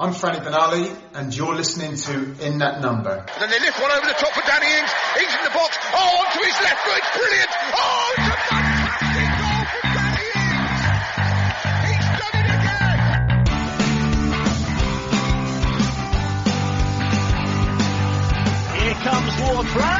I'm Franny Benali, and you're listening to In That Number. Then they lift one over the top for Danny Ings. Ings in the box. Oh, onto his left foot. It's brilliant. Oh, it's a fantastic goal from Danny Ings. He's done it again. Here comes Ward Prowse.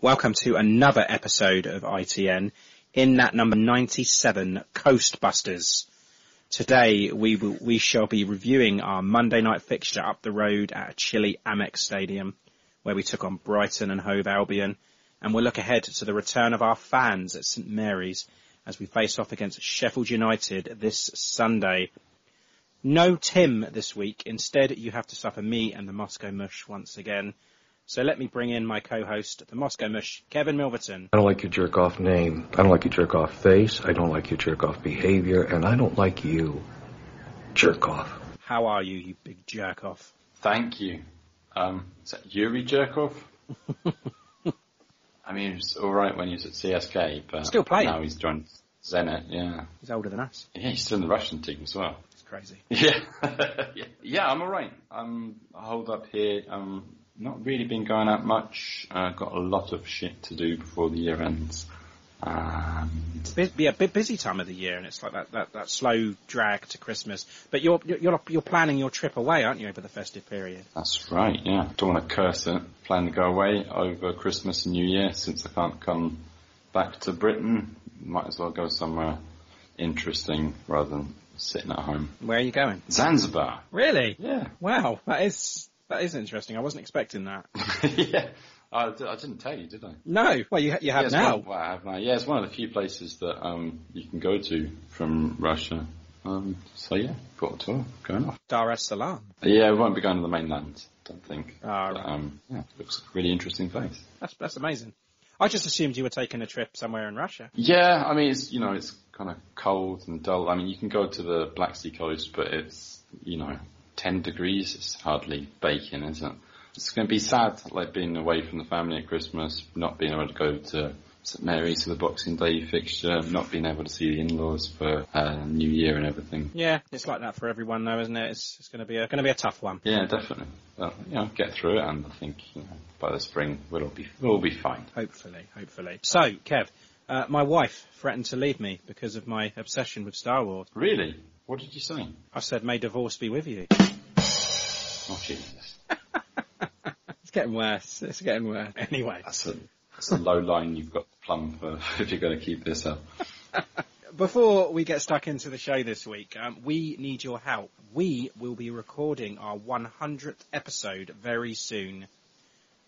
Welcome to another episode of ITN in that number 97 Coastbusters. Today we will, we shall be reviewing our Monday night fixture up the road at chilly Amex Stadium where we took on Brighton and Hove Albion and we'll look ahead to the return of our fans at St Mary's as we face off against Sheffield United this Sunday. No Tim this week. Instead, you have to suffer me and the Moscow Mush once again. So let me bring in my co-host, the Moscow Mush, Kevin Milverton. I don't like your jerk off name. I don't like your jerk off face. I don't like your jerk off behavior. And I don't like you. Jerk off. How are you, you big jerk off? Thank you. Um, is that Yuri Zhirkov? I mean, he was alright when he was at CSK, but Still playing. now he's joined Zenit, yeah. He's older than us. Yeah, he's still in the Russian team as well. It's crazy. Yeah. yeah. yeah, I'm alright. I'm hold up here. Um, not really been going out much. Uh, got a lot of shit to do before the year ends. And It's be a bit busy time of the year, and it's like that, that, that slow drag to Christmas. But you're, you're you're planning your trip away, aren't you, over the festive period? that's right, yeah. Don't want to curse it. Plan to go away over Christmas and New Year since I can't come back to Britain. Might as well go somewhere interesting rather than sitting at home. Where are you going? Zanzibar. Really? Yeah. Wow, that is that is interesting. I wasn't expecting that. yeah. I didn't tell you, did I? No, well you you have it's now. One, well, I have now. Yeah, it's one of the few places that um, you can go to from Russia. Um, so yeah, got a tour going off. Dar es Salaam. Yeah, we won't be going to the mainland, don't think. Ah, but, right. um, yeah, looks like a really interesting place. That's that's amazing. I just assumed you were taking a trip somewhere in Russia. Yeah, I mean, it's you know, it's kind of cold and dull. I mean, you can go to the Black Sea coast, but it's you know, ten degrees. It's hardly baking, is it? It's going to be sad, like being away from the family at Christmas, not being able to go to St Mary's for the Boxing Day fixture, not being able to see the in-laws for uh, New Year and everything. Yeah, it's like that for everyone, though, isn't it? It's, it's going to be a going to be a tough one. Yeah, definitely. But, you know, get through it, and I think you know, by the spring we'll all be we'll all be fine. Hopefully, hopefully. So, Kev, uh, my wife threatened to leave me because of my obsession with Star Wars. Really? What did you say? I said, "May divorce be with you." Oh Jesus, It's getting worse. It's getting worse. Anyway, that's a that's a low line you've got to plumb for if you're going to keep this up. before we get stuck into the show this week, um, we need your help. We will be recording our 100th episode very soon.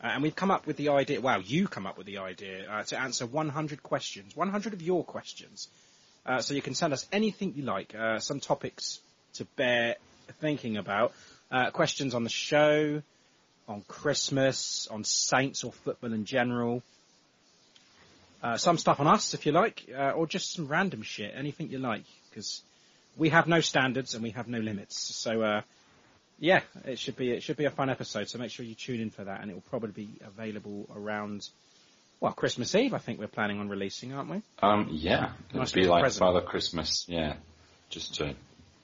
Uh, and we've come up with the idea, wow, you come up with the idea uh, to answer 100 questions, 100 of your questions. Uh, so you can send us anything you like, uh, some topics to bear thinking about, uh, questions on the show, on Christmas, on Saints or football in general. Uh, some stuff on us, if you like, uh, or just some random shit, anything you like, because we have no standards and we have no limits. So, uh, yeah, it should be it should be a fun episode. So make sure you tune in for that, and it will probably be available around well Christmas Eve. I think we're planning on releasing, aren't we? Um, yeah, it Nice would be like present. Father Christmas. Yeah, just uh,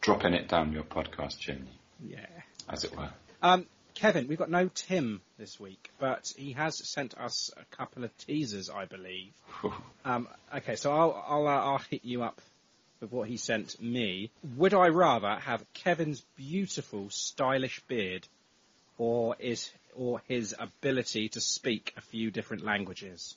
dropping it down your podcast chimney, Yeah. As it were. Um, Kevin, we've got no Tim this week, but he has sent us a couple of teasers, I believe. Um, okay, so I'll I'll, uh, I'll hit you up with what he sent me. Would I rather have Kevin's beautiful, stylish beard, or is or his ability to speak a few different languages?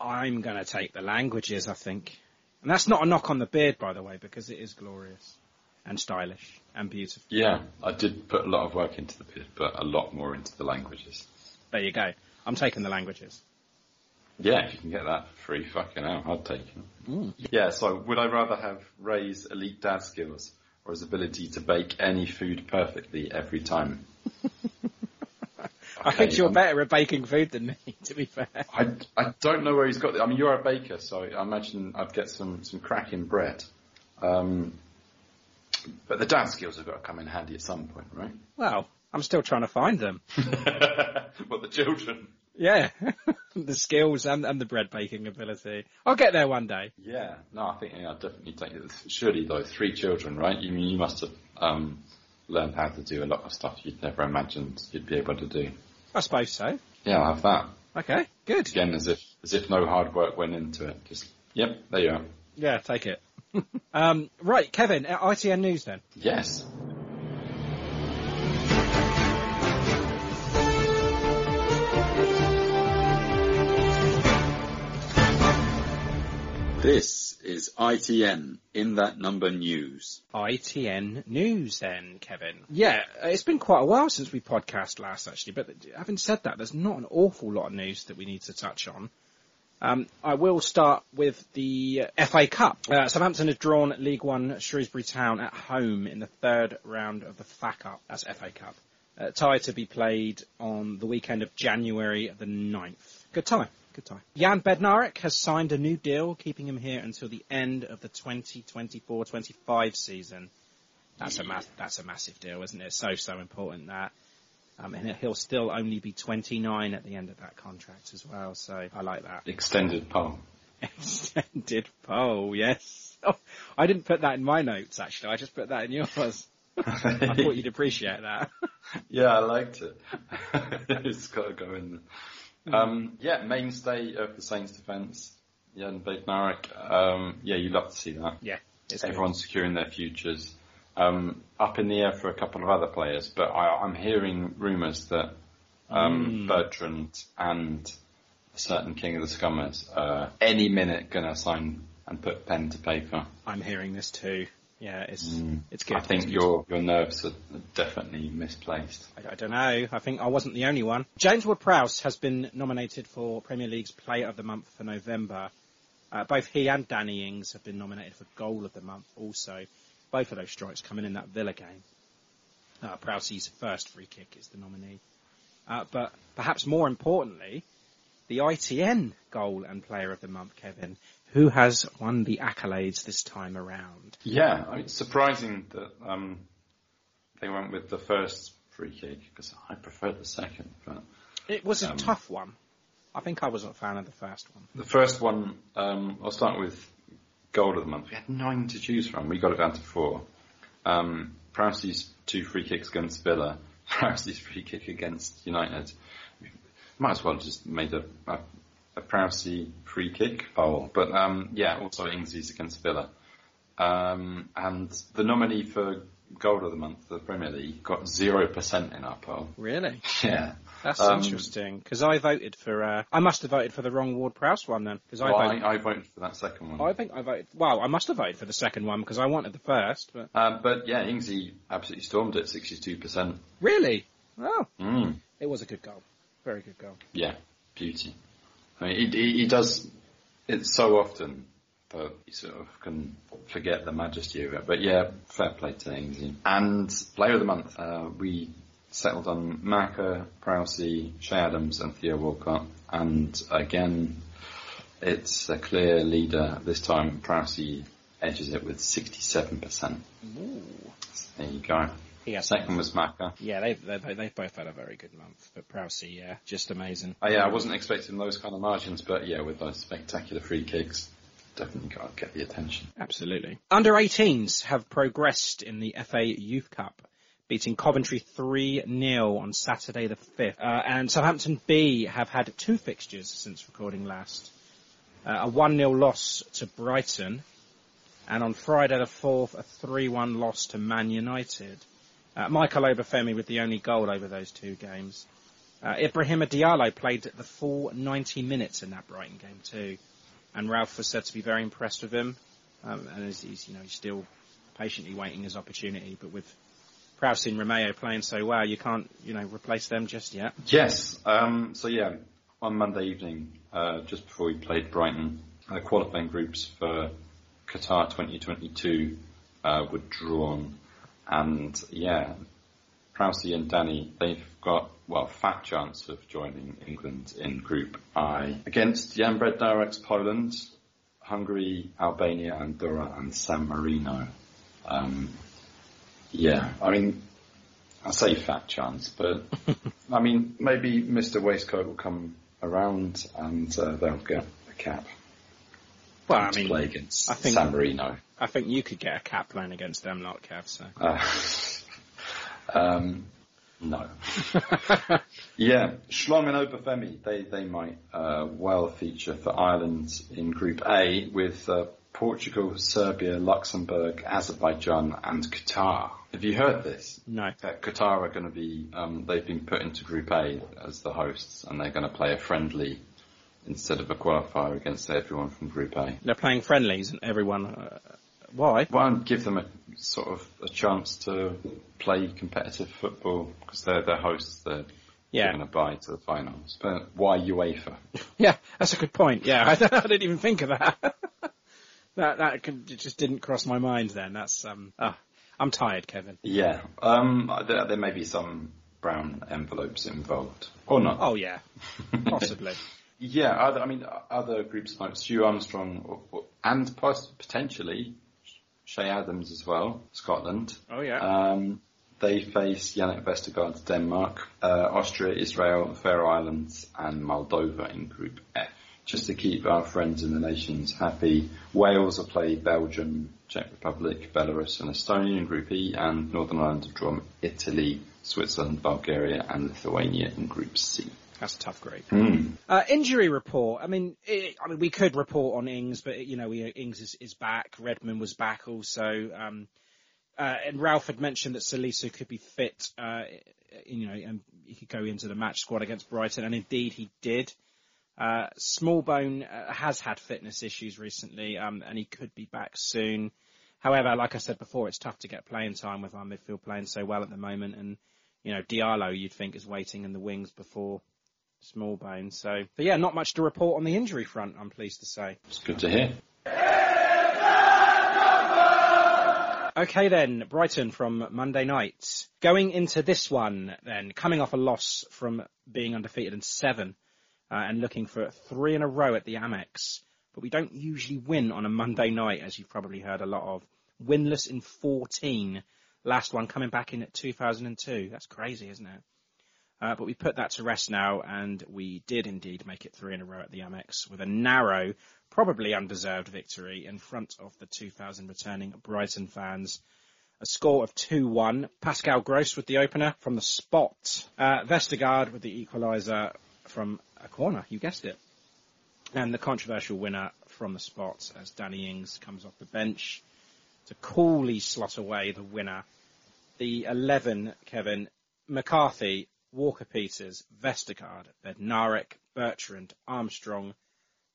I'm going to take the languages, I think, and that's not a knock on the beard, by the way, because it is glorious and stylish and beautiful. Yeah, I did put a lot of work into the bid, but a lot more into the languages. There you go. I'm taking the languages. Yeah, if you can get that for free, fucking hell, I'd take it. Yeah, so would I rather have Ray's elite dad skills or his ability to bake any food perfectly every time? I think you're um, better at baking food than me, to be fair. I, I don't know where he's got the, I mean, you're a baker, so I imagine I'd get some, some cracking bread. Um, but the dad skills have got to come in handy at some point, right? Well, I'm still trying to find them. what, the children? Yeah, the skills and, and the bread baking ability. I'll get there one day. Yeah, no, I think yeah, I'd definitely take it. Surely though, three children, right? You mean you must have um, learned how to do a lot of stuff you'd never imagined you'd be able to do. I suppose so. Yeah, I'll have that. Okay, good. Again, as if as if no hard work went into it. Just yep, there you are. Yeah, take it. um, right, Kevin, uh, ITN News then. Yes. This is ITN in that number news. ITN News then, Kevin. Yeah, it's been quite a while since we podcast last actually, but having said that, there's not an awful lot of news that we need to touch on. Um, I will start with the FA Cup. Uh, Southampton have drawn League One Shrewsbury Town at home in the third round of the FA Cup. That's FA Cup. Uh, tie to be played on the weekend of January the 9th. Good time. Good time. Jan Bednarek has signed a new deal, keeping him here until the end of the 2024-25 season. That's a ma- that's a massive deal, isn't it? So so important that. Um, and he'll still only be 29 at the end of that contract as well. So I like that. Extended poll. Extended poll, yes. Oh, I didn't put that in my notes actually. I just put that in yours. I thought you'd appreciate that. Yeah, I liked it. it's got to go in there. Um, yeah, mainstay of the Saints defence. Jan. Um, yeah, you'd love to see that. Yeah, it's good. Everyone's securing their futures. Um, up in the air for a couple of other players, but I, I'm hearing rumours that um, Mm. Bertrand and a certain King of the Scummers are any minute going to sign and put pen to paper. I'm hearing this too. Yeah, it's Mm. it's good. I think good. your your nerves are definitely misplaced. I, I don't know. I think I wasn't the only one. James Ward-Prowse has been nominated for Premier League's Player of the Month for November. Uh, both he and Danny Ings have been nominated for Goal of the Month also. Both of those strikes coming in that Villa game. Uh, Prowse's first free kick is the nominee. Uh, but perhaps more importantly, the ITN Goal and Player of the Month, Kevin, who has won the accolades this time around. Yeah, I mean, it's surprising that um, they went with the first free kick because I preferred the second. But It was a Um, tough one. I think I wasn't a fan of the first one. The first one, um, I'll start with goal of the month. We had nine to choose from. We got it down to four. Um, Prowsey's two free kicks against Villa. Prowsey's free kick against United. Might as well just made a, a, a Prowsey free kick foul. But um, yeah, also Ingsy's against Villa. Um, and the nominee for goal of the month, the Premier League, got 0% in our poll. Really? Yeah. That's Um, interesting because I voted for. Uh, I must have voted for the wrong Ward Prowse one then because I Well, voted. I, I voted for that second one. I think I voted. Well, I must have voted for the second one because I wanted the first. But Um, but yeah, Ingsy absolutely stormed it, 62%. really, oh, Mm. it was a good goal. Very good goal. Yeah, beauty. I mean, he, he, he does it so often that you sort of can forget the majesty of it. But yeah, fair play to Ingsy. And player of the month, uh, we settled on Maka, Prowsey, Che Adams and Theo Walcott. And again, it's a clear leader. This time Prowsey edges it with 67%. Ooh. There you go. Has Second was Maka. Yeah, they've, they they've both had a very good month. But Prowsey, yeah, just amazing. Oh, yeah, I wasn't expecting those kind of margins, but yeah, with those spectacular free kicks, definitely got to get the attention. Absolutely. Under 18s have progressed in the FA Youth Cup, beating Coventry 3-0 on Saturday the 5th. Uh, and Southampton B have had two fixtures since recording last. Uh, a 1-0 loss to Brighton, and on Friday the 4th, a 3-1 loss to Man United. Uh, Michael Obafemi with the only goal over those two games. Uh, Ibrahima Diallo played the full 90 minutes in that Brighton game too and Ralph was said to be very impressed with him. Um, and he's, he's, you know, he's still patiently waiting his opportunity. But with Prowse and Romeu playing so well, you can't, you know, replace them just yet. Yes, um, so yeah, on Monday evening, uh, just before we played Brighton, the qualifying groups for Qatar 2022 uh, were drawn, and yeah, Prowsey and Danny, they've got, well, fat chance of joining England in Group I. Against Jan Bednarek's Poland, Hungary, Albania, Andorra and San Marino. Um, yeah, I mean, I say fat chance, but I mean, maybe Mr. Waistcoat will come around and uh, they'll get a cap. Well, I mean, play against I think- San Marino. I think you could get a cap playing against them lot, Kev. So. Uh, um, no. yeah, Schlong and Obafemi, they, they might uh, well feature for Ireland in Group A with uh, Portugal, Serbia, Luxembourg, Azerbaijan and Qatar. Have you heard this? No. That Qatar are going to be, um, they've been put into Group A as the hosts and they're going to play a friendly instead of a qualifier against everyone from Group A. They're playing friendlies and everyone, uh, why? Well, and give them a sort of a chance to play competitive football because they're they're hosts. They're Yeah. going to buy to the finals. But why UEFA? Yeah, that's a good point. Yeah, I, I didn't even think of that. that that could, just didn't cross my mind then. That's, um, ah, I'm tired, Kevin. Yeah, um, there, there may be some brown envelopes involved, or not. Oh yeah, possibly. Yeah, other, I mean, other groups like Stu Armstrong and potentially Che Adams as well, Scotland. Oh yeah. Um, they face Jannik Vestergaard's Denmark, uh, Austria, Israel, Faroe Islands, and Moldova in Group F. Just to keep our friends in the nations happy, Wales will play Belgium, Czech Republic, Belarus, and Estonia in Group E, and Northern Ireland will draw Italy, Switzerland, Bulgaria, and Lithuania in Group C. That's a tough group. Hmm. Uh, injury report. I mean, it, I mean, we could report on Ings, but you know, we, Ings is, is back. Redmond was back also. Um, uh, and Ralph had mentioned that Salisu could be fit, uh, you know, and he could go into the match squad against Brighton, and indeed he did. Uh, Smallbone uh, has had fitness issues recently, um, and he could be back soon. However, like I said before, it's tough to get playing time with our midfield playing so well at the moment, and you know, Diallo you'd think is waiting in the wings before Smallbone. So, but yeah, not much to report on the injury front. I'm pleased to say. It's good to hear. Okay then, Brighton from Monday night. Going into this one then, coming off a loss from being undefeated in seven, uh, and looking for three in a row at the Amex. But we don't usually win on a Monday night, as you've probably heard a lot of. Winless in 14. Last one coming back in at 2002. That's crazy, isn't it? Uh, but we put that to rest now, and we did indeed make it three in a row at the Amex with a narrow, probably undeserved victory in front of the 2,000 returning Brighton fans. A score of 2-1. Pascal Gross with the opener from the spot. Uh, Vestergaard with the equaliser from a corner. You guessed it. And the controversial winner from the spot as Danny Ings comes off the bench to coolly slot away the winner. The 11, Kevin, McCarthy, Walker Peters, Vestergaard, Bednarek, Bertrand, Armstrong,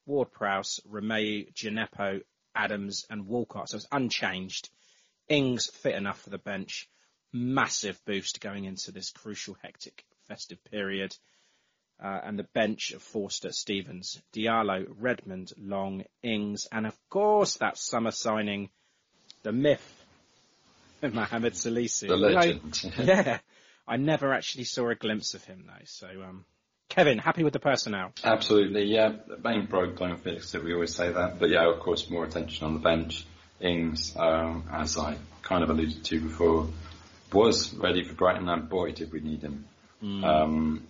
Ward Prowse, Romeu, Djenepo, Adams and Walcott. So it's unchanged. Ings fit enough for the bench. Massive boost going into this crucial, hectic, festive period. Uh, and the bench of Forster, Stevens, Diallo, Redmond, Long, Ings, and of course that summer signing, the myth, Mohammed Salisu. The legend. yeah. I never actually saw a glimpse of him though, so um, Kevin, happy with the personnel? Absolutely, yeah. The main broke, don't fix it. We always say that, but yeah, of course, more attention on the bench. Ings, um, as I kind of alluded to before, was ready for Brighton, and boy, did we need him. Mm. Um,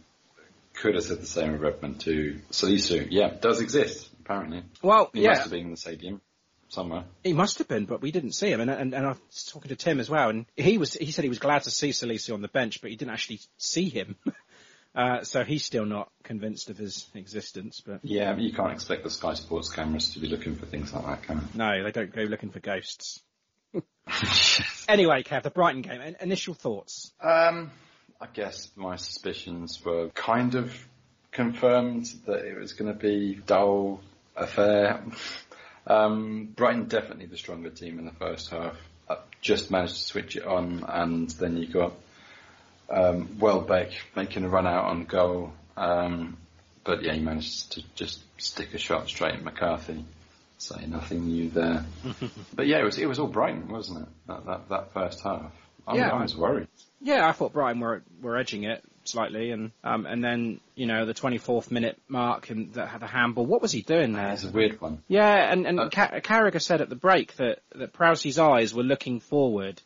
could have said the same with Redmond too. Salisu, yeah, does exist apparently. Well, he yeah. must have been in the stadium somewhere. He must have been, but we didn't see him. And, and, and I was talking to Tim as well, and he was he said he was glad to see Salisu on the bench, but he didn't actually see him. Uh, so he's still not convinced of his existence. But Yeah, you can't expect the Sky Sports cameras to be looking for things like that, can you? no, they don't go looking for ghosts. anyway, Kev, the Brighton game. Initial thoughts? Um, I guess my suspicions were kind of confirmed that it was going to be a dull affair. Um, Brighton definitely the stronger team in the first half. I just managed to switch it on, and then you got um, Welbeck making a run out on goal. Um, but yeah, he managed to just stick a shot straight at McCarthy. So nothing new there. but yeah, it was it was all Brighton, wasn't it? That that, that first half. I, Yeah. I was worried. Yeah, I thought Brighton were were edging it slightly, and um, and then you know the 24th minute mark and the, the handball. What was he doing there? It's a weird one. Yeah, and and Ca- Carragher said at the break that that Prowsey's eyes were looking forward,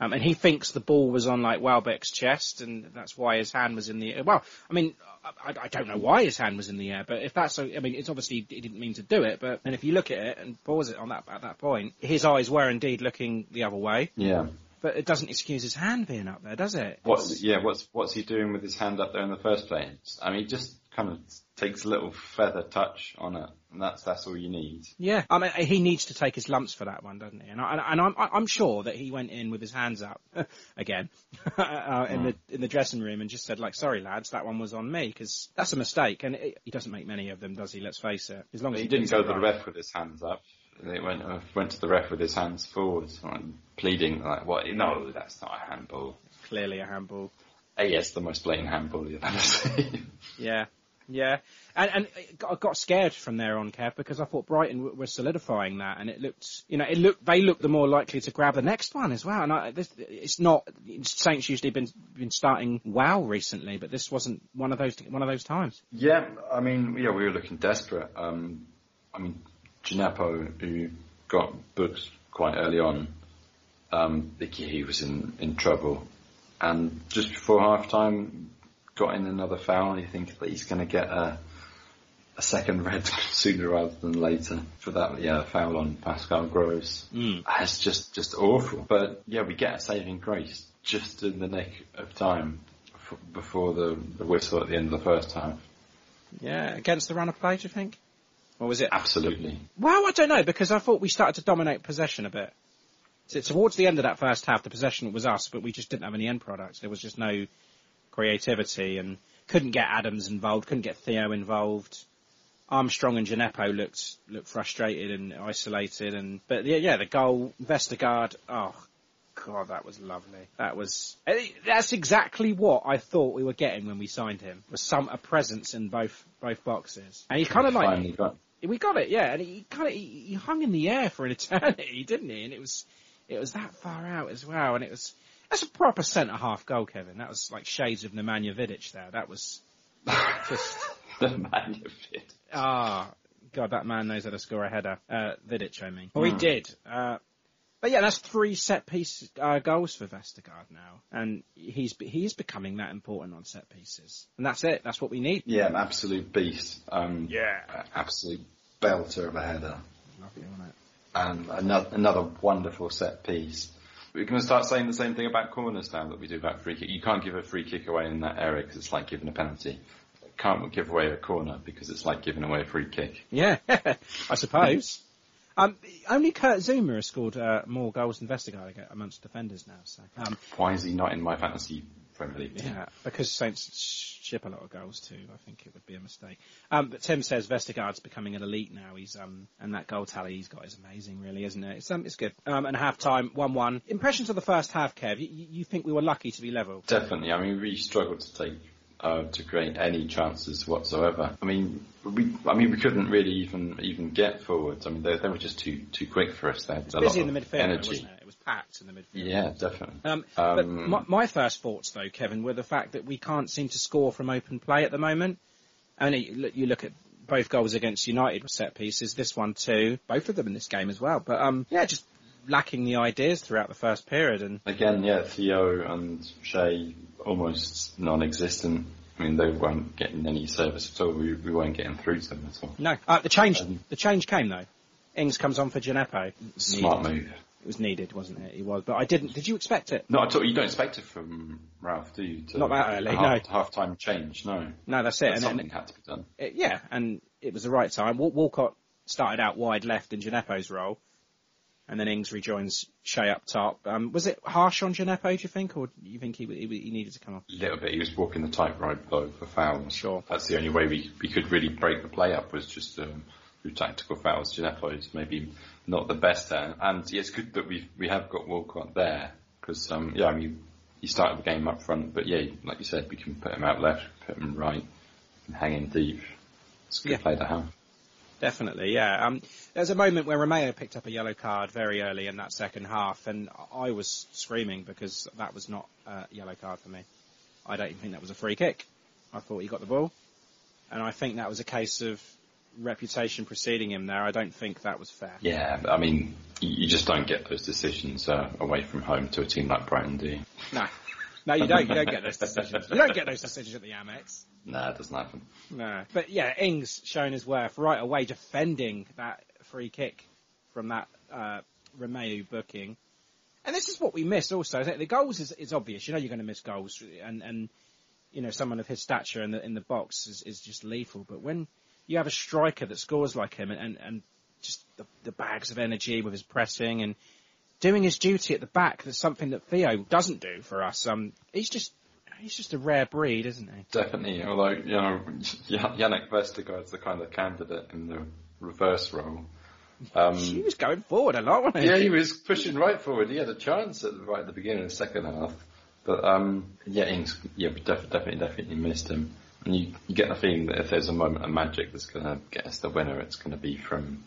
um, and he thinks the ball was on like Welbeck's chest, and that's why his hand was in the air. Well, I mean, I, I don't know why his hand was in the air, but if that's so, I mean, it's obviously he didn't mean to do it. But and if you look at it and pause it on that at that point, his eyes were indeed looking the other way. Yeah. But it doesn't excuse his hand being up there, does it? What? Yeah. What's What's he doing with his hand up there in the first place? I mean, he just kind of takes a little feather touch on it, and that's that's all you need. Yeah, I mean, he needs to take his lumps for that one, doesn't he? And, I, and I'm, I'm sure that he went in with his hands up again uh, in the in the dressing room and just said, like, "Sorry, lads, that one was on me," because that's a mistake, and it, he doesn't make many of them, does he? Let's face it. As long as he he didn't go to the ref with his hands up. He went uh, went to the ref with his hands forward, pleading like, "What? No, that's not a handball." Clearly a handball. Uh, yes, the most blatant handball you've ever seen. Yeah, yeah, and and I got- scared from there on, Kev, because I thought Brighton w- were solidifying that, and it looked, you know, it looked they looked the more likely to grab the next one as well. And I, this, it's not Saints usually been been starting well recently, but this wasn't one of those one of those times. Yeah, I mean, yeah, we were looking desperate. Um, I mean, Djenepo, who got booked quite early on, um, he was in, in trouble. And just before half time, got in another foul. And you think that he's going to get a, a second red sooner rather than later for that, yeah, foul on Pascal Gross. Mm. It's just, just awful. But yeah, we get a saving grace just in the nick of time before the, the whistle at the end of the first half. Yeah, against the run of play, do you think? Or was it? Absolutely. Well, I don't know because I thought we started to dominate possession a bit. So towards the end of that first half, the possession was us, but we just didn't have any end products. There was just no creativity and couldn't get Adams involved, couldn't get Theo involved. Armstrong and Djenepo looked looked frustrated and isolated, and but yeah, yeah, the goal, Vestergaard, oh god, that was lovely. That was eh, that's exactly what I thought we were getting when we signed him. Was some a presence in both both boxes, and he's kind of like Finally got we got it, yeah. And he kind of he, he hung in the air for an eternity, didn't he? And it was it was that far out as well. And it was that's a proper centre half goal, Kevin. That was like shades of Nemanja Vidic there. That was just the man you fit. ah. God, that man knows how to score a header. Uh, Vidic, I mean. Or he did. Uh, But yeah, that's three set piece uh, goals for Vestergaard now, and he's he's becoming that important on set pieces, and that's it. That's what we need. Yeah, an absolute beast. Um, Yeah. absolute belter of a header. Lovely, wasn't it? and another, another wonderful set piece. We're going to start saying the same thing about corners now that we do about free kick. You can't give a free kick away in that area because it's like giving a penalty. Can't give away a corner because it's like giving away a free kick. Yeah, I suppose. Um, only Kurt Zouma has scored uh, more goals than Vestergaard amongst defenders now. So um, Why is he not in my fantasy Premier League team? yeah, because Saints ship a lot of goals too. I think it would be a mistake. Um, but Tim says Vestergaard's becoming an elite now. He's um, and that goal tally he's got is amazing, really, isn't it? It's um, it's good. Um, and half time, one-one. Impressions of the first half, Kev. You, you think we were lucky to be level? Definitely. I mean, we struggled to take uh, to create any chances whatsoever. I mean, we I mean we couldn't really even even get forwards. I mean, they, they were just too too quick for us. They had a lot Busy of in the midfield, energy. wasn't it? It was packed in the midfield. Yeah, definitely. Um, but Um, my, my first thoughts, though, Kevin, were the fact that we can't seem to score from open play at the moment. And you look- you look at both goals against United were set pieces. This one too, both of them in this game as well. But um, yeah, just lacking the ideas throughout the first period. And Again, yeah, Theo and Che almost non-existent. I mean, they weren't getting any service at all. We, we weren't getting through to them at all. no, uh, the change Um, the change came though. Ings comes on for Djenepo. Smart Needed. move. It was needed, wasn't it? It was, but I didn't. Did you expect it? No, I thought you don't expect it from Ralph, do you? Not that early, a no. half, half-time change, no. No, that's it. But And something had to be done. it, yeah, and it was the right time. Walcott started out wide left in Djenepo's role, and then Ings rejoins Che up top. Um, was it harsh on Djenepo, do you think, or do you think he, he, he needed to come off? A little bit. He was walking the tightrope though for fouls. Sure. That's the only way we, we could really break the play up was just um, through tactical fouls. Djenepo is maybe not the best there, and yeah, it's good that we we have got Walcott there because um, yeah, I mean he started the game up front, but yeah, like you said, we can put him out left, put him right, and hang in deep. It's a good Yeah. play to have. Definitely, yeah. Um, there's a moment where Romeu picked up a yellow card very early in that second half, and I was screaming because that was not a yellow card for me. I don't even think that was a free kick. I thought he got the ball, and I think that was a case of reputation preceding him there. I don't think that was fair. Yeah, I mean you, just don't get those decisions uh, away from home to a team like Brighton, do you? No. No, you don't. You don't get those decisions. You don't get those decisions at the Amex. Nah, it doesn't happen. No. But yeah, Ings showing his worth right away, defending that free kick from that uh, Romeu booking. And this is what we miss also. The goals is, is obvious. You know you're going to miss goals, and and you know someone of his stature in the in the box is, is just lethal. But when you have a striker that scores like him, and and, and just the, the bags of energy with his pressing and doing his duty at the back, that's something that Theo doesn't do for us. Um, he's just he's just a rare breed, isn't he? Definitely, although, you know, Yan- Jannik Vestergaard's the kind of candidate in the reverse role. Um, He was going forward a lot, wasn't he? yeah, he was pushing right forward. He had a chance at the, right at the beginning of the second half. But, um, yeah, Ings, yeah, def- definitely, definitely missed him. And you, you get the feeling that if there's a moment of magic that's going to get us the winner, it's going to be from,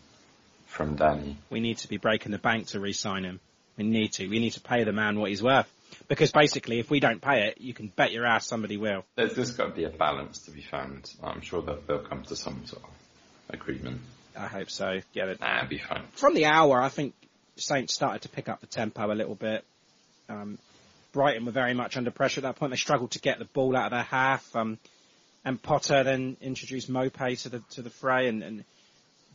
from Danny. we need to be breaking the bank to re-sign him. We need to. We need to pay the man what he's worth. Because basically, if we don't pay it, you can bet your ass somebody will. There's, there's got to be a balance to be found. I'm sure that they'll come to some sort of agreement. I hope so. Yeah. that- Nah, be fine. From the hour, I think Saints started to pick up the tempo a little bit. Um, Brighton were very much under pressure at that point. They struggled to get the ball out of their half. Um, and Potter then introduced Maupay to the to the fray, and, and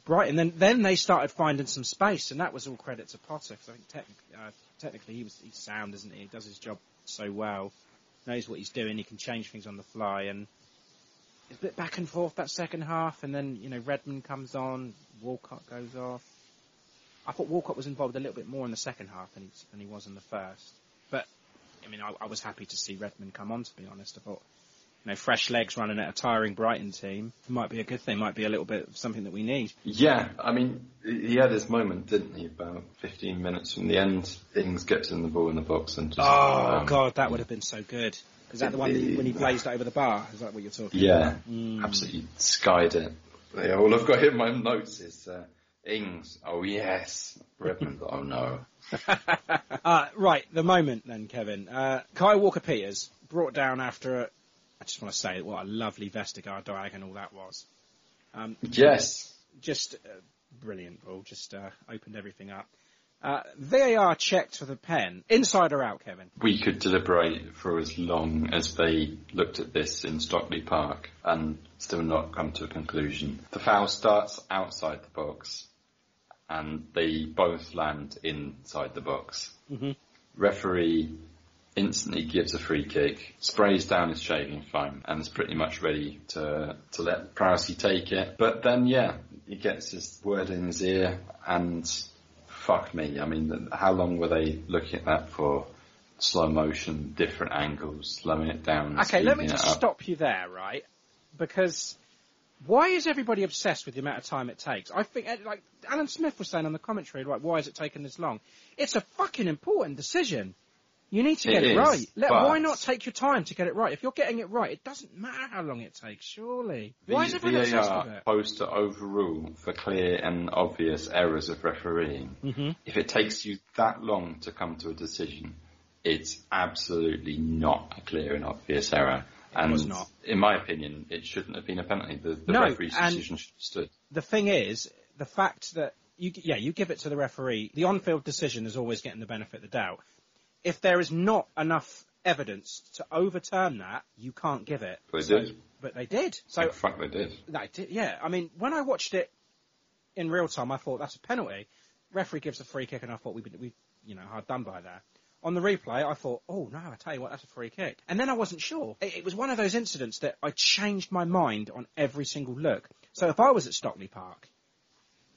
Brighton then then they started finding some space, and that was all credit to Potter because I think technically, uh, technically he was he's sound, isn't he? He does his job so well, knows what he's doing. He can change things on the fly, and it's a bit back and forth that second half, and then you know Redmond comes on, Walcott goes off. I thought Walcott was involved a little bit more in the second half than he, than he was in the first. But, I mean, I, I was happy to see Redmond come on, to be honest. I thought, you know, fresh legs running at a tiring Brighton team might be a good thing, might be a little bit of something that we need. Yeah, I mean, he had his moment, didn't he? About 15 minutes from the end, Ings gets in the ball in the box and just. Oh, um, God, that would have been so good. Is that the one that he- when he blazed over the bar? Is that what you're talking Yeah, about? Mm. absolutely skied it. Yeah, all I've got here in my notes is uh, Ings. Oh yes, Redmond. oh no. uh, right, the moment then, Kevin. Uh, Kyle Walker Peters brought down after, a, I just want to say what a lovely Vestergaard diagonal that was. Um, Yes. just uh, brilliant ball, just uh, opened everything up. Uh, VAR checked for the pen. Inside or out, Kevin? We could deliberate for as long as they looked at this in Stockley Park and still not come to a conclusion. The foul starts outside the box and they both land inside the box. Mhm. Referee instantly gives a free kick, sprays down his shaving foam and is pretty much ready to, to let Prowsey take it. But then, yeah, he gets his word in his ear and fuck me. I mean, how long were they looking at that for? Slow motion, different angles, slowing it down. Okay, let me just stop you there, right? Because why is everybody obsessed with the amount of time it takes? I think, eh, like Alan Smith was saying on the commentary, like, why is it taking this long? It's a fucking important decision. You need to get it, is, right. Let, why not take your time to get it right? If you're getting it right, it doesn't matter how long it takes, surely. Why is The everyone obsessed with it? supposed to overrule for clear and obvious errors of refereeing. Mhm. If it takes you that long to come to a decision, it's absolutely not a clear and obvious error. and in my opinion, it shouldn't have been a penalty. The, the No, referee's decision should have stood. the thing is, the fact that you, yeah, you give it to the referee. The on-field decision is always getting the benefit of the doubt. If there is not enough evidence to overturn that, you can't give it. But they So- did. But they did. So In fact, they did. they did. Yeah, I mean, when I watched it in real time, I thought that's a penalty. Referee gives a free kick, and I thought we, we, you know, hard done by there. On the replay, I thought, oh no, I tell you what, that's a free kick. And then I wasn't sure. It, it was one of those incidents that I changed my mind on every single look. So if I was at Stockley Park,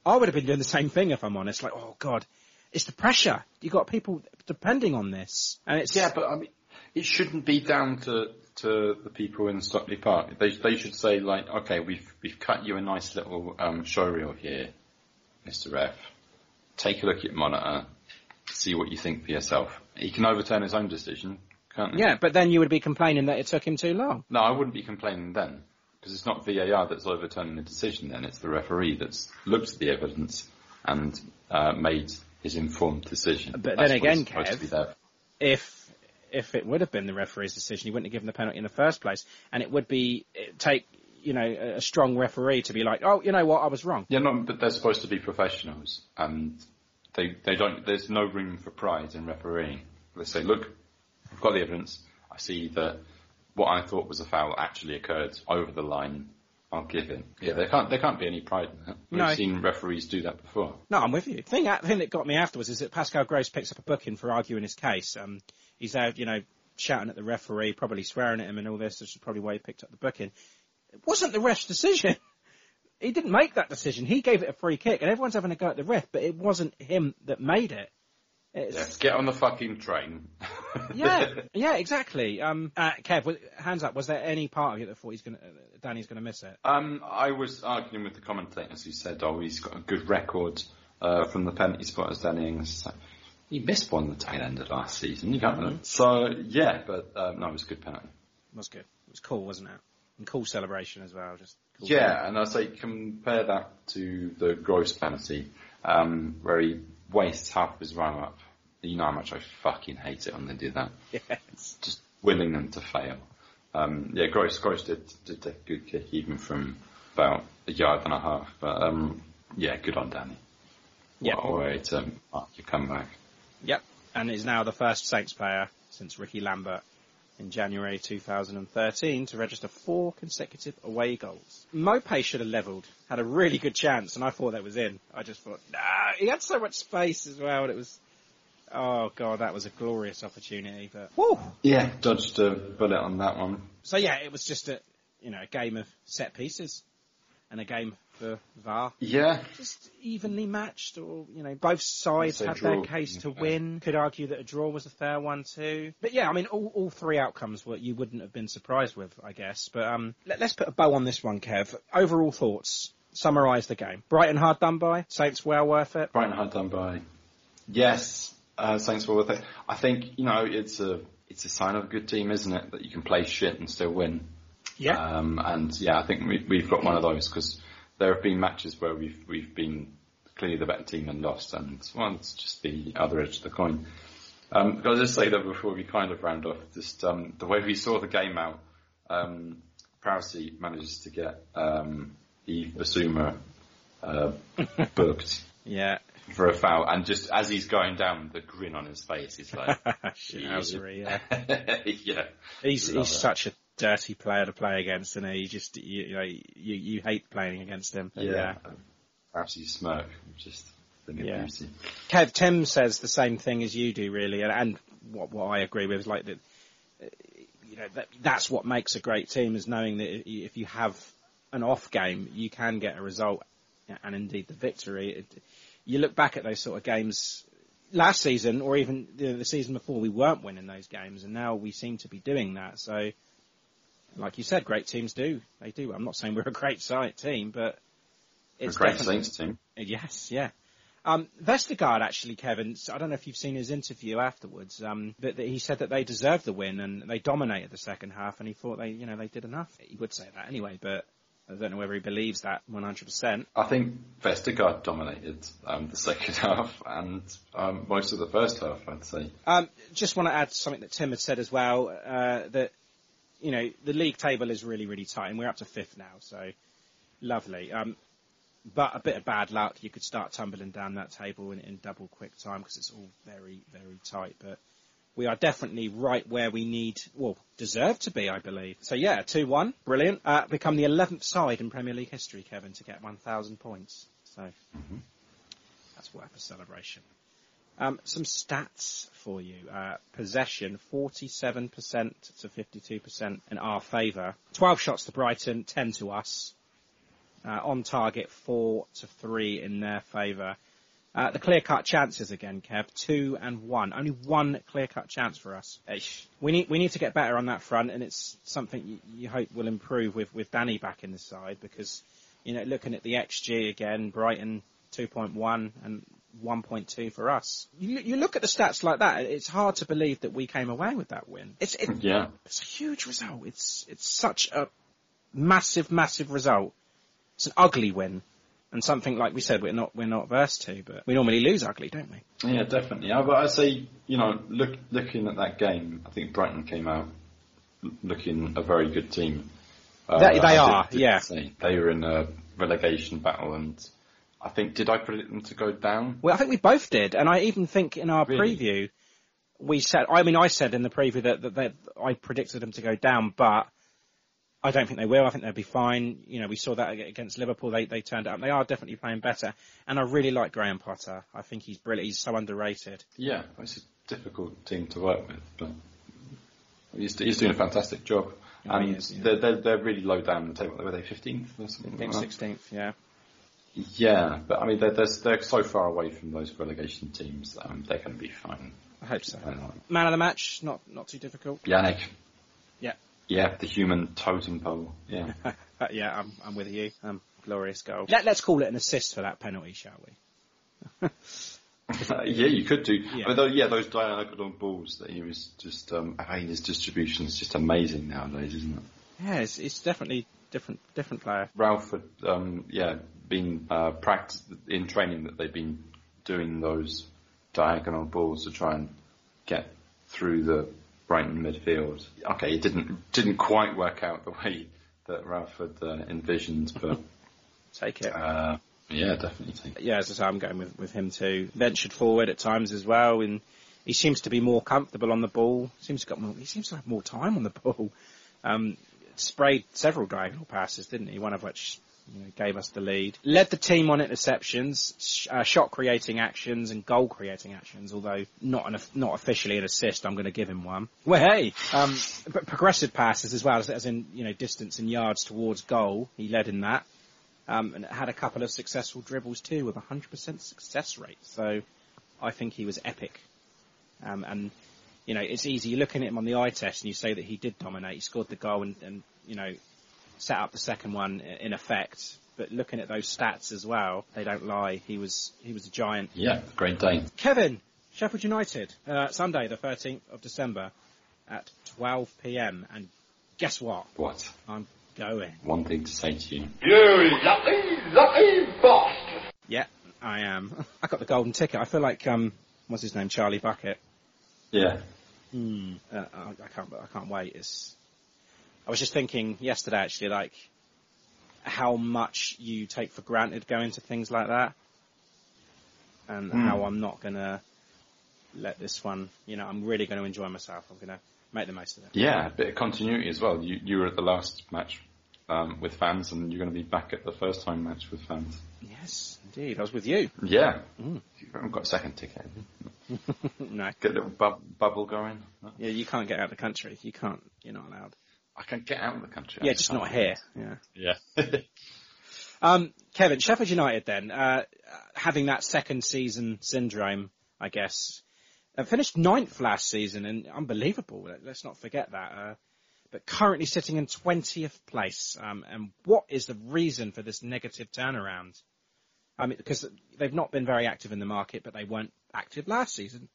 I would have been doing the same thing if I'm honest. Like, oh god, it's the pressure. You've got people depending on this, and it's Yeah, but I mean, it shouldn't be down to to the people in Stockley Park. They they should say like, okay, we've we've cut you a nice little um, showreel here, Mister Ref. Take a look at monitor, see what you think for yourself. He can overturn his own decision, can't he? yeah. But then you would be complaining that it took him too long. No, I wouldn't be complaining then because it's not VAR that's overturning the decision. Then it's the referee that's looked at the evidence and uh, made his informed decision. But That's then again, he's supposed to be Kev, if if it would have been the referee's decision, he wouldn't have given the penalty in the first place, and it would be it take you know a strong referee to be like, oh, you know what, I was wrong. Yeah, no, but they're supposed to be professionals, and they they don't. There's no room for pride in refereeing. They say, look, I've got the evidence. I see that what I thought was a foul actually occurred over the line. I'll give it. Yeah, there can't there can't be any pride in that. We've No. seen referees do that before. No, I'm with you. The thing, the thing that got me afterwards is that Pascal Gross picks up a booking for arguing his case. Um, he's out, you know, shouting at the referee, probably swearing at him and all this. This is probably why he picked up the booking. It wasn't the ref's decision. he didn't make that decision. He gave it a free kick, and everyone's having a go at the ref, but it wasn't him that made it. It's, Yeah, get on the fucking train. yeah, yeah, exactly. Um, uh, Kev, hands up. Was there any part of you that thought he's going, uh, Danny's going to miss it? Um, I was arguing with the commentators who said, "Oh, he's got a good record uh, from the penalty spotters." Danny Ings, like, he missed one at the tail end of last season. You can't. So yeah, but um, no, it was a good penalty. It was good. It was cool, wasn't it? And cool celebration as well. Just cool Yeah, and I say compare that to the gross penalty, um, where he wastes half of his run up. You know how much I fucking hate it when they do that. Yes. Just willing them to fail. Um, yeah, Gross, Gross did, did a good kick even from about a yard and a half. But um, yeah, good on Danny. Yep. What a way to mark your comeback. Yep. And is now the first Saints player since Ricky Lambert in January 2013 to register four consecutive away goals. Maupay should have levelled, had a really good chance, and I thought that was in. I just thought, no, he had so much space as well, and it was, oh god, that was a glorious opportunity. But woo! Yeah, dodged a bullet on that one. So yeah, it was just a, you know, a game of set pieces and a game for VAR. Yeah, Just evenly matched, or you know, both sides had draw, their case to yeah. win. Could argue that a draw was a fair one too. But yeah, I mean, all, all three outcomes were you wouldn't have been surprised with, I guess. But um, let, us put a bow on this one, Kev. Overall thoughts. Summarise the game. Brighton hard done by. Saints well worth it. Brighton hard done by. Yes, uh, Saints were worth it. I think you know it's a it's a sign of a good team, isn't it, that you can play shit and still win. Yeah. Um, and yeah, I think we, we've got one of those because there have been matches where we've we've been clearly the better team and lost, and well, it's just the other edge of the coin. Um, I'll just say that before we kind of round off, just um, the way we saw the game out, um, Prowsey manages to get um, Yves Bissouma uh, booked. Yeah. for a foul, and just as he's going down, the grin on his face is like, Shithousery, yeah. yeah. He's Love he's it. such a dirty player to play against, and he You just you, you know you you hate playing against him. But Yeah. Perhaps you smirk, just Yeah. beauty. Kev Tim says the same thing as you do, really, and, and what what I agree with is like that. uh, You know that that's what makes a great team is knowing that if you have an off game, you can get a result, and indeed the victory. You look back at those sort of games last season, or even the, the season before, we weren't winning those games, and now we seem to be doing that. So, like you said, great teams do they do. I'm not saying we're a great side team, but it's a great Saints team. Yes, yeah. Um, Vestergaard actually, Kevin. I don't know if you've seen his interview afterwards, um, but that he said that they deserved the win and they dominated the second half, and he thought they, you know, they did enough. He would say that anyway, but I don't know whether he believes that 100%. I think Vestergaard dominated um, the second half and um, most of the first half, I'd say. Um, just want to add something that Tim had said as well, uh, that, you know, the league table is really, really tight, and we're up to fifth now, so lovely. Um, but a bit of bad luck, you could start tumbling down that table in, in double quick time because it's all very, very tight. But we are definitely right where we need, well, deserve to be, I believe. So yeah, 2-1, brilliant. Uh, become the 11th side in Premier League history, Kevin, to get 1,000 points. So that's worth a celebration. Um, some stats for you. Uh, possession, 47% to 52% in our favour. 12 shots to Brighton, 10 to us. Uh, on target, 4 to 3 in their favour. Uh, the clear-cut chances again, Kev, 2 and 1. Only one clear-cut chance for us. We need, we need to get better on that front, and it's something you, you hope will improve with, with Danny back in the side, because, you know, looking at the XG again, Brighton 2.1 and 1.2 for us. You, you look at the stats like that, it's hard to believe that we came away with that win. It's, it, Yeah. it's a huge result. It's, it's such a massive, massive result. It's an ugly win. And something like we said, we're not, we're not versed to, but we normally lose ugly, don't we? Yeah, definitely. Yeah, but I say, you know, look, looking at that game, I think Brighton came out looking a very good team. Uh, They- they I are, did yeah. say They were in a relegation battle, and I think did I predict them to go down? Well, I think we both did, and I even think in our Really? preview, we said, I mean, I said in the preview that, that, that I predicted them to go down, but I don't think they will. I think they'll be fine. You know, we saw that against Liverpool. They, they turned up. They are definitely playing better. And I really like Graham Potter. I think he's brilliant. He's so underrated. Yeah, it's a difficult team to work with, but he's, he's doing a fantastic job. And is, yeah. they're, they're, they're really low down the table. Were they 15th or something? I think like that? 16th, yeah. Yeah, but I mean, they're, they're, they're so far away from those relegation teams that um, they're going to be fine. I hope so. Uh, Man of the match, not, not too difficult. Jannik. Yeah. Yeah, the human totem pole. Yeah. Uh, yeah, I'm, I'm with you. Um, glorious goal. Let, let's call it an assist for that penalty, shall we? yeah, you could do. Yeah. I mean, though, yeah, those diagonal balls that he was just, um, I mean, his distribution is just amazing nowadays, isn't it? Yeah, it's, it's definitely different, different player. Ralph had, um, yeah, been uh, practice in training that they've been doing those diagonal balls to try and get through the Brighton midfield. Okay, it didn't didn't quite work out the way that Ralph had uh, envisioned, but Take it. uh, yeah, definitely. Take it. yeah, as I say, I'm going with, with him too. Ventured forward at times as well, and he seems to be more comfortable on the ball. Seems to got more, he seems to have more time on the ball. Um, sprayed several diagonal passes, didn't he? One of which you know, gave us the lead. Led the team on interceptions, sh- uh, shot creating actions, and goal creating actions. Although not an, not officially an assist, I'm going to give him one. Well, hey, um, but progressive passes as well, as, as in you know distance and yards towards goal. He led in that um, and had a couple of successful dribbles too with a 100% success rate. So I think he was epic. Um, and, you know, it's easy. You're looking at him on the eye test and you say that he did dominate. He scored the goal and, and you know, set up the second one in effect. But looking at those stats as well, they don't lie. He was, he was a giant. Yeah, great day. Kevin, Sheffield United, uh, Sunday the 13th of December at 12pm. And guess what? What? I'm going. One thing to say to you. You lucky, lucky bastard. Yeah, I am. I got the golden ticket. I feel like um, what's his name, Charlie Bucket. Yeah. Hmm. Uh, I, I can't. I can't wait. It's. I was just thinking yesterday, actually, like how much you take for granted going to things like that. and Mm. how I'm not going to let this one, you know, I'm really going to enjoy myself. I'm going to make the most of it. Yeah, a bit of continuity as well. You you were at the last match um, with fans, and you're going to be back at the first time match with fans. Yes, indeed. I was with you. Yeah, Mm. you haven't got a second ticket. no. Get a little bu- bubble going. Yeah, you can't get out of the country. You can't. You're not allowed. I can get out of the country. Yeah, just can't. here. Yeah. Yeah. Um, Kevin, Sheffield United then, uh, having that second season syndrome, I guess, uh, finished ninth last season and unbelievable. Let- Let's not forget that. Uh, but currently sitting in 20th place. Um, and what is the reason for this negative turnaround? I mean, because they've not been very active in the market, but they weren't active last season.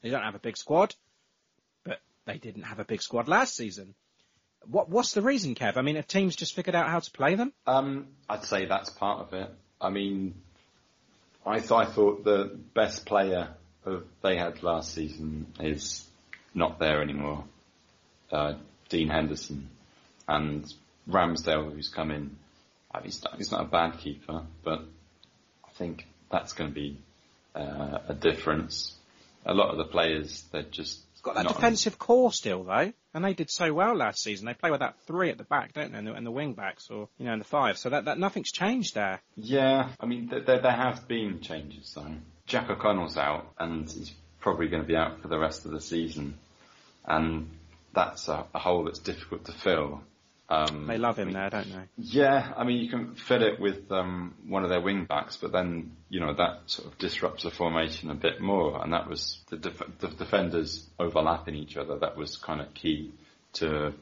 They don't have a big squad, but they didn't have a big squad last season. What, what's the reason, Kev? I mean, have teams just figured out how to play them? Um, I'd say that's part of it. I mean, I, th- I thought the best player of they had last season is not there anymore. Uh, Dean Henderson and Ramsdale, who's come in. uh, He's not, he's not a bad keeper, but I think that's going to be uh, a difference. A lot of the players, they're just got that defensive core still though, and they did so well last season. They play with that three at the back, don't they, and the, and the wing backs, or you know, and the five. So that, that nothing's changed there. Yeah, I mean, th- there, there have been changes though. Jack O'Connell's out, and he's probably going to be out for the rest of the season, and that's a, a hole that's difficult to fill. Um, They love him there, don't they? yeah, I mean, you can fill it with um, one of their wing backs, but then you know that sort of disrupts the formation a bit more, and that was the, def- the defenders overlapping each other. That was kind of key to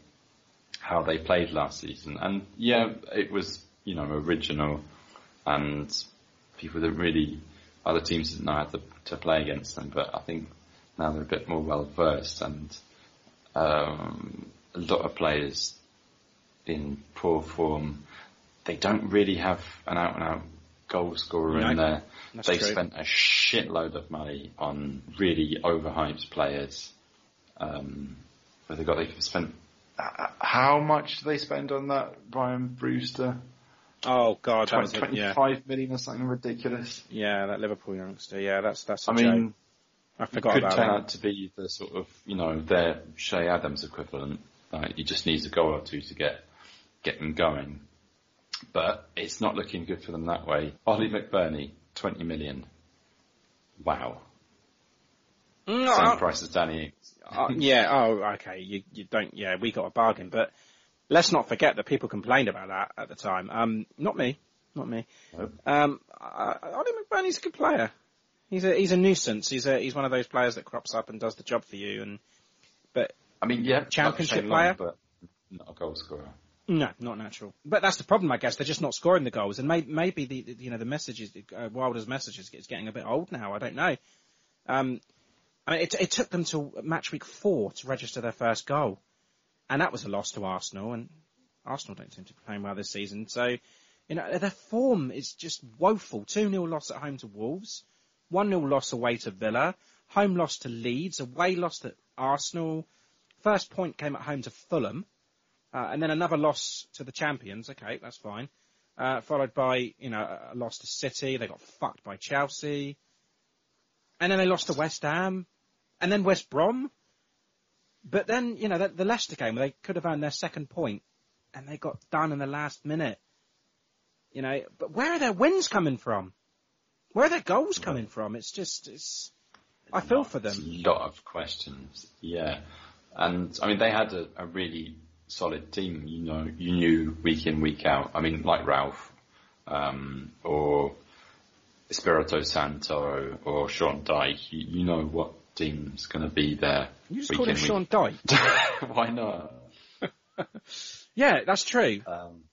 how they played last season. And yeah, it was you know original, and people that really other teams didn't know how to, to play against them. But I think now they're a bit more well versed, and um, a lot of players in poor form. They don't really have an out and out goal scorer in there. They've true. spent a shitload of money on really overhyped players. Um, they got they spent uh, how much do they spend on that Rhian Brewster? Oh God, that was a, yeah, five million or something ridiculous. yeah, that Liverpool youngster. Yeah, that's that's. a I joke. mean, I it forgot could about turn that. out to be the sort of you know their Che Adams equivalent. Like, he just needs a goal or two to get get them going. But it's not looking good for them that way. Oli McBurnie, twenty million. Wow, Mm, same uh, price as Danny. Uh, yeah. Oh, okay. You you don't. Yeah, we got a bargain, but let's not forget that people complained about that at the time. Um, not me, not me. Nope. Um, I, Oli McBurnie's a good player. He's a he's a nuisance. He's a he's one of those players that crops up and does the job for you. And but I mean, yeah, Championship player? Long, but not a goal scorer. No, not natural. But that's the problem, I guess. They're just not scoring the goals, and may, maybe the, you know the messages, uh, Wilder's messages, is getting a bit old now. I don't know. Um, I mean, it, it took them to match week four to register their first goal, and that was a loss to Arsenal. And Arsenal don't seem to be playing well this season, so you know their form is just woeful. Two 0 loss at home to Wolves, one 0 loss away to Villa, home loss to Leeds, away loss to Arsenal. First point came at home to Fulham. Uh, and then another loss to the champions. Okay, that's fine. Uh, followed by, you know, a a loss to City. They got fucked by Chelsea. And then they lost to West Ham. And then West Brom. But then, you know, the, the Leicester game, they could have earned their second point, And they got done in the last minute. You know, but where are their wins coming from? Where are their goals coming from? It's just, it's, I feel for them. A lot of questions, yeah. And I mean, they had a, a really solid team. You know, you knew week in, week out. I mean, like Ralph, um, or Espirito Santo, or Sean Dyche. You, you know what team's going to be there. You just week called him in, Sean week- Dyche. Why not? Yeah, that's true. Um,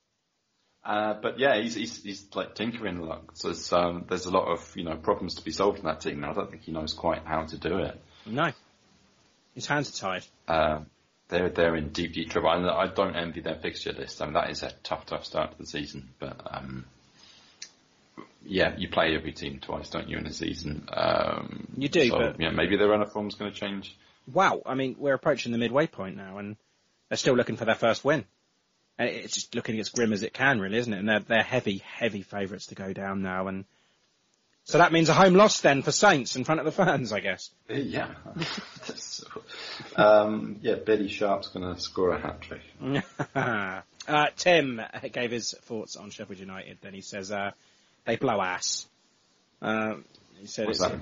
uh, but yeah, he's, he's, he's like tinkering a lot. So it's, um, there's a lot of, you know, problems to be solved in that team. And I don't think he knows quite how to do it. No. His hands are tied. Uh, they're, they're in deep, deep trouble. And I don't envy their fixture list. I mean, that is a tough, tough start to the season. But, um, yeah, you play every team twice, don't you, in a season? Um, You do, so, but- yeah, maybe their run of form's going to change. Wow, I mean, we're approaching the midway point now, and they're still looking for their first win. And it's just looking as grim as it can, really, isn't it? And they're, they're heavy, heavy favourites to go down now, and So that means a home loss then for Saints in front of the fans, I guess. Uh, Yeah. Um, yeah, Billy Sharp's going to score a hat trick. uh, Tim gave his thoughts on Sheffield United. Then he says uh, they blow ass. Um, he said What's that?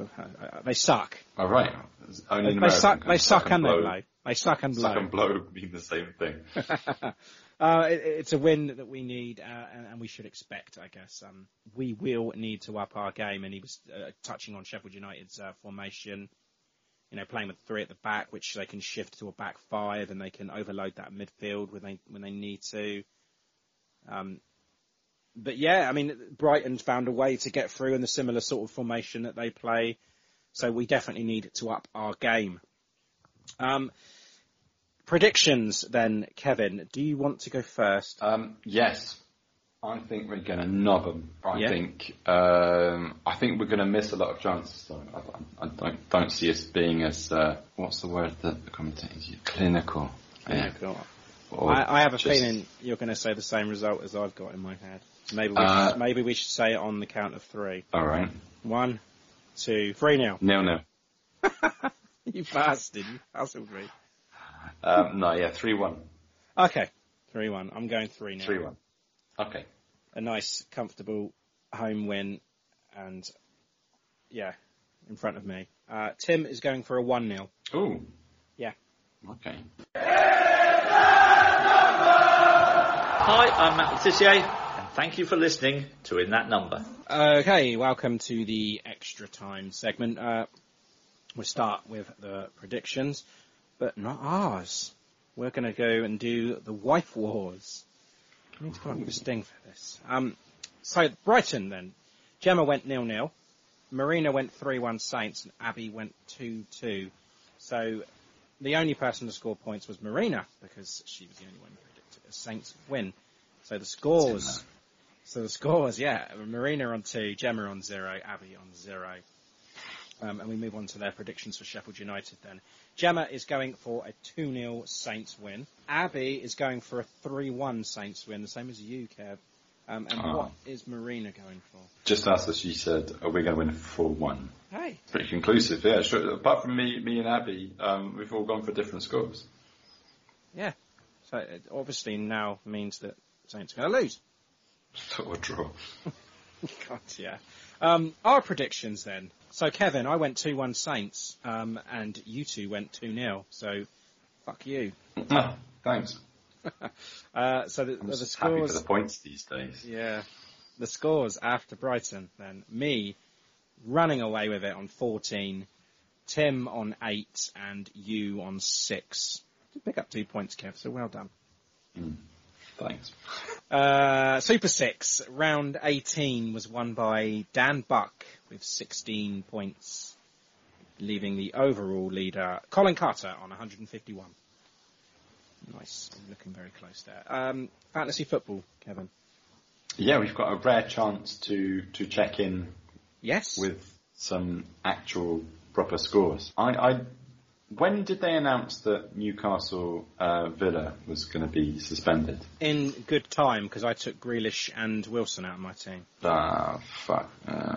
uh, they suck. Oh, right. Only They, they suck. They suck and they blow. They suck and blow. Suck and blow mean the same thing. uh, it, it's a win that we need, uh, and, and we should expect, I guess. Um, we will need to up our game, and he was uh, touching on Sheffield United's uh, formation. You know, playing with three at the back, which they can shift to a back five, and they can overload that midfield when they when they need to. Um, but yeah, I mean, Brighton found a way to get through in the similar sort of formation that they play, so we definitely need to up our game. Um, predictions then, Kevin. Do you want to go first? Um, yes, I think we're going to knob them. I Yeah. think um, I think we're going to miss a lot of chances. So I, I don't don't see us being as uh, what's the word that the commentators use? Clinical. Yeah. I, I have a just- feeling you're going to say the same result as I've got in my head. Maybe we, Uh, should, maybe we should say it on the count of three. All right. One, two, three now. Nil nil. you bastard, you hassled me. Um, no, yeah, three one. Okay, three one. I'm going three now. Three one. Okay. A nice, comfortable home win, and yeah, in front of me. Uh, Tim is going for a one 0 Ooh. Yeah. Okay. Hi, I'm Matt Le Tissier, and thank you for listening to In That Number. Okay, welcome to the extra time segment. Uh, we'll start with the predictions, but not ours. We're going to go and do the wife wars. I need to come up with a sting for this. Um, so Brighton then. Gemma went nil nil. Marina went three one Saints, and Abby went two two. So the only person to score points was Marina because she was the only one who predicted a Saints win. So the scores. So the scores, yeah, Marina on two, Gemma on zero, Abby on zero. Um, and we move on to their predictions for Sheffield United then. Gemma is going for a 2-0 Saints win. Abby is going for a 3-1 Saints win, the same as you, Kev. Um, and Oh. what is Marina going for? Just asked as she said, are we going to win four one? Hey. Pretty conclusive, yeah. Sure. Apart from me, me and Abby, um, we've all gone for different scores. Yeah. So it obviously now means that Saints are going to lose. Or draw. God, yeah. Um, our predictions then. So Kevin, I went 2-1 Saints, um, and you two went 2-0, so fuck you. Ah, thanks. Uh, so the, the just happy for the points these days. yeah, the scores after Brighton then. Me running away with it on 14, Tim on 8, and you on 6. You pick up two points, Kev, so well done. Mm. Thanks. Uh, Super 6, round 18 was won by Dan Buck with 16 points, leaving the overall leader, Colin Carter, on 151. Nice, looking very close there. Um, fantasy football, Kevin. Yeah, we've got a rare chance to, to check in Yes. with some actual proper scores. I, I when did they announce that Newcastle uh, Villa was going to be suspended? In good time, because I took Grealish and Wilson out of my team. Ah, fuck. Uh,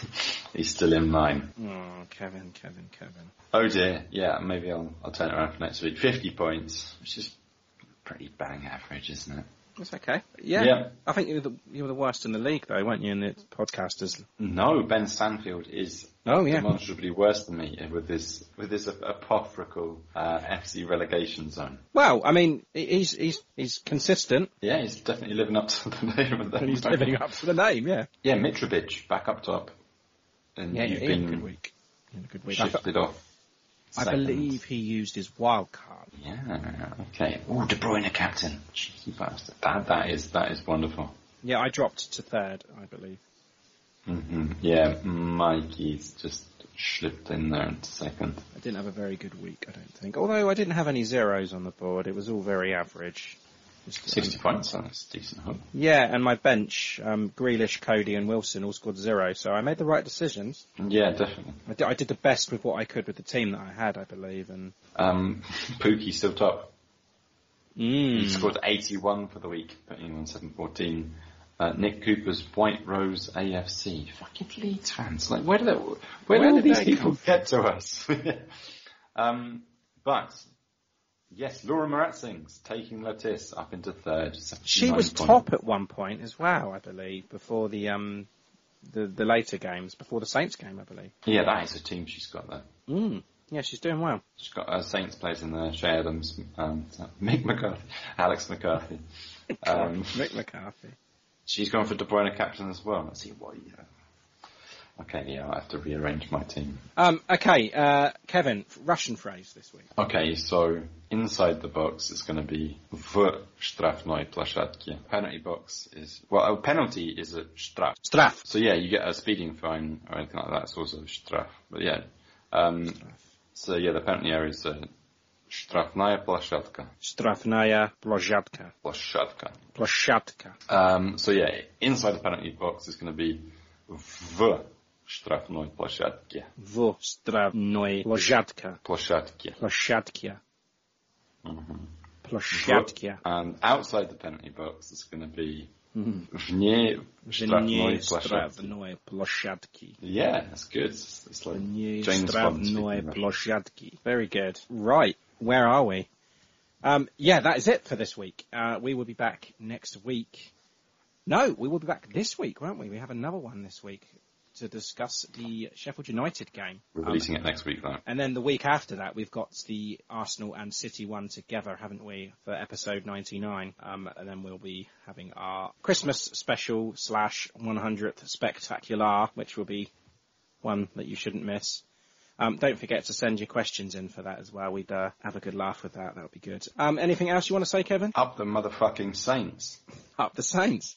he's still in mine. Oh, Kevin, Kevin, Kevin. Oh dear. Yeah, maybe I'll I'll turn it around for next week. Fifty points, which is pretty bang average, isn't it? That's okay. Yeah. Yeah. I think you were, the, you were the worst in the league, though, weren't you, in the podcasters? No, Ben Stanfield is Oh, yeah. demonstrably worse than me with this with this apocryphal uh, FC relegation zone. Well, I mean, he's he's he's consistent. Yeah, he's definitely living up to the name of that. He's living up to the name, yeah. Yeah, Mitrovic back up top, and Yeah, you've been good week. A good week. Shifted off. I believe he used his wild card. Yeah. Okay. Oh, De Bruyne captain. Cheeky bastard. That that is that is wonderful. Yeah, I dropped to third, I believe. Mm-hmm. Yeah, Mikey's just slipped in there into second. I didn't have a very good week, I don't think. Although I didn't have any zeros on the board, it was all very average. Just, um, Sixty points. That's decent. Huh? Yeah, and my bench, um, Grealish, Coady, and Wilson all scored zero, so I made the right decisions. Yeah, definitely. I did, I did the best with what I could with the team that I had, I believe, and Um, Pookie's still top. mm, He scored 81 for the week, putting him on 714. Uh, Nick Cooper's White Rose AFC. Fucking Leeds fans. Like, where do they, where, Where do all did these people get to us? um, but, yes, Laura Maratzing's taking Lettice up into third. She was top at one point as well, I believe, before the um the the later games, before the Saints game, I believe. Yeah, that is a team she's got there. Mm. Yeah, she's doing well. She's got uh, Saints players in there, Che Adams, um, Mick McCarthy, Alex McCarthy. Um, Mick McCarthy. she's gone for De Bruyne captain as well. Let's see what. Yeah. Okay, yeah, I have to rearrange my team. Um, okay, uh, Kevin, Russian phrase this week. Okay, so inside the box is going to be v штрафной площадке. Penalty box is well, a penalty is a straf. Straf. So yeah, you get a speeding fine or anything like that. It's also straf. But yeah, um, so yeah, the penalty area is a штрафная площадка. Strafnaya plощadka. Площадка. Plощadka. Um, so yeah, inside the penalty box is going to be в штрафной площадке. В stravnoi plощadka. Площадке. Plощadkia. Mhm. Plощadkia. And outside the penalty box is going to be Mhm. вне штрафной Вне площадки. stravnoi plощadki. Yeah, that's good. It's, it's like Вне James Bond. speaking stravnoi Russian. plощadki. Very good. Right, where are we? Um, yeah, that is it for this week. Uh, we will be back next week. No, we will be back this week, won't we? We have another one this week to discuss the Sheffield United game. We're Um, releasing it next week though. and then the week after that, we've got the Arsenal and City one together, haven't we, for episode 99? Um, and then we'll be having our Christmas special slash 100th spectacular, which will be one that you shouldn't miss. Um, don't forget to send your questions in for that as well. We'd uh, have a good laugh with that. That would be good. Um, anything else you want to say, Kevin? Up the motherfucking Saints. Up the Saints.